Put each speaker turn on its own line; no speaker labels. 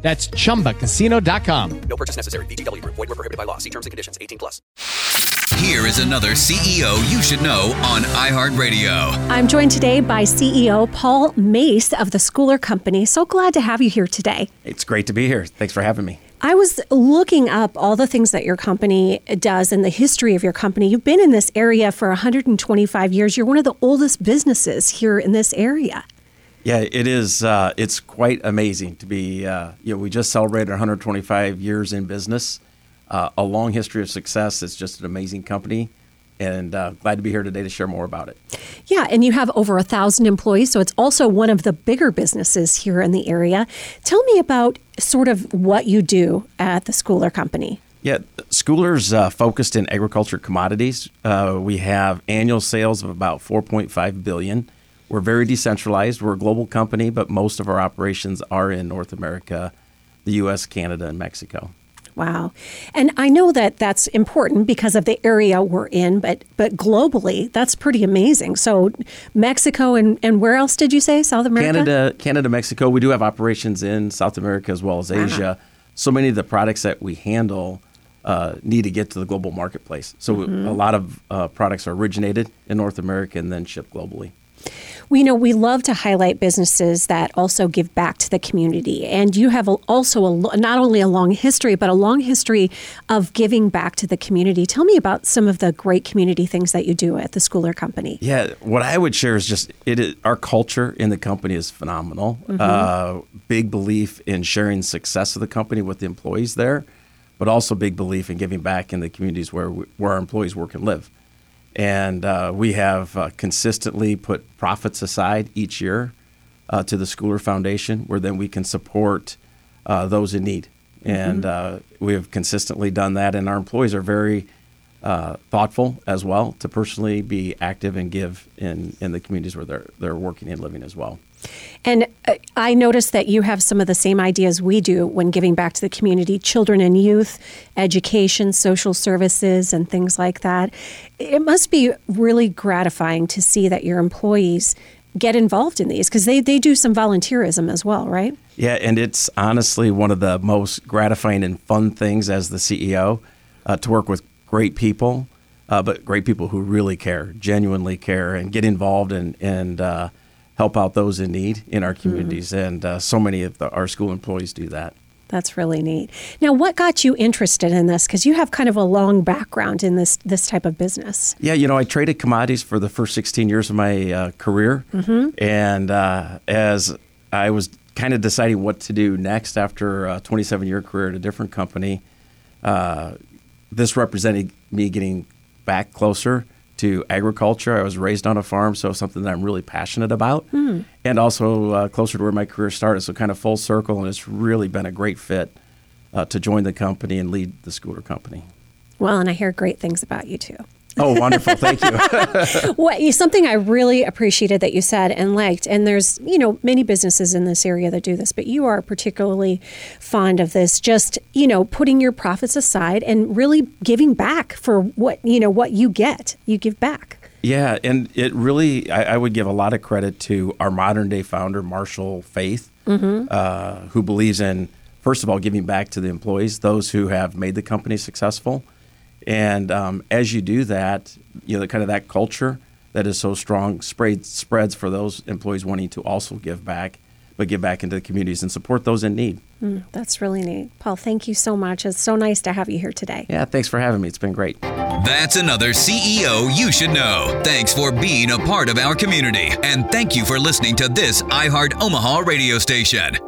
That's chumbacasino.com.
No purchase necessary. VGW Group. Void were prohibited by law. See terms and conditions. 18 plus.
Here is another CEO you should know on iHeartRadio.
I'm joined today by CEO Paul Maass of the Scoular Company. So glad to have you here today.
It's great to be here. Thanks for having me.
I was looking up all the things that your company does and the history of your company. You've been in this area for 125 years. You're one of the oldest businesses here in this area.
Yeah, it is. Uh, it's quite amazing to be. Uh, you know, we just celebrated 125 years in business, uh, a long history of success. It's just an amazing company, and uh, glad to be here today to share more about it.
Yeah, and you have over a thousand employees, so it's also one of the bigger businesses here in the area. Tell me about sort of what you do at the Scoular Company.
Yeah, Scoular's uh, focused in agriculture commodities. Uh, we have annual sales of about 4.5 billion. We're very decentralized. We're a global company, but most of our operations are in North America, the U.S., Canada, and Mexico.
Wow. And I know that that's important because of the area we're in, but but globally, that's pretty amazing. So Mexico and, and where else did you say? South America?
Canada, Canada, Mexico. We do have operations in South America as well as Asia. Wow. So many of the products that we handle uh, need to get to the global marketplace. So mm-hmm. a lot of uh, products are originated in North America and then shipped globally.
We know we love to highlight businesses that also give back to the community. And you have also a, not only a long history, but a long history of giving back to the community. Tell me about some of the great community things that you do at the Scoular Company.
Yeah, what I would share is just it. Is, our culture in the company is phenomenal. Mm-hmm. Uh, big belief in sharing success of the company with the employees there, but also big belief in giving back in the communities where we, where our employees work and live. And uh, we have uh, consistently put profits aside each year uh, to the Scoular Foundation, where then we can support uh, those in need. Mm-hmm. And uh, we have consistently done that, and our employees are very uh, thoughtful as well to personally be active and give in, in the communities where they're, they're working and living as well.
And uh, I noticed that you have some of the same ideas we do when giving back to the community children and youth, education, social services, and things like that. It must be really gratifying to see that your employees get involved in these because they, they do some volunteerism as well, right?
Yeah, and it's honestly one of the most gratifying and fun things as the CEO uh, to work with great people, uh, but great people who really care, genuinely care, and get involved and, and uh, help out those in need in our mm-hmm. communities. Mm-hmm. And uh, so many of the, our Scoular employees do that.
That's really neat. Now, what got you interested in this? Because you have kind of a long background in this this type of business.
Yeah, you know, I traded commodities for the first 16 years of my uh, career, mm-hmm. and uh, as I was kind of deciding what to do next after a 27 year career at a different company, uh, this represented me getting back closer to agriculture. I was raised on a farm, so something that I'm really passionate about, hmm. and also uh, closer to where my career started. So kind of full circle, and it's really been a great fit uh, to join the company and lead the Scoular company.
Well, and I hear great things about you too.
Oh, wonderful! Thank you.
what something I really appreciated that you said and liked, and there's you know many businesses in this area that do this, but you are particularly fond of this. Just you know putting your profits aside and really giving back for what you know what you get. You give back.
Yeah, and it really I, I would give a lot of credit to our modern day founder Marshall Faith, mm-hmm. uh, who believes in first of all giving back to the employees, those who have made the company successful and um, as you do that, you know, kind of that culture that is so strong spread, spreads for those employees wanting to also give back, but give back into the communities and support those in need.
Mm, that's really neat. Paul, thank you so much. It's so nice to have you here today.
Yeah, thanks for having me. It's been great.
That's another CEO you should know. Thanks for being a part of our community. And thank you for listening to this iHeart Omaha radio station.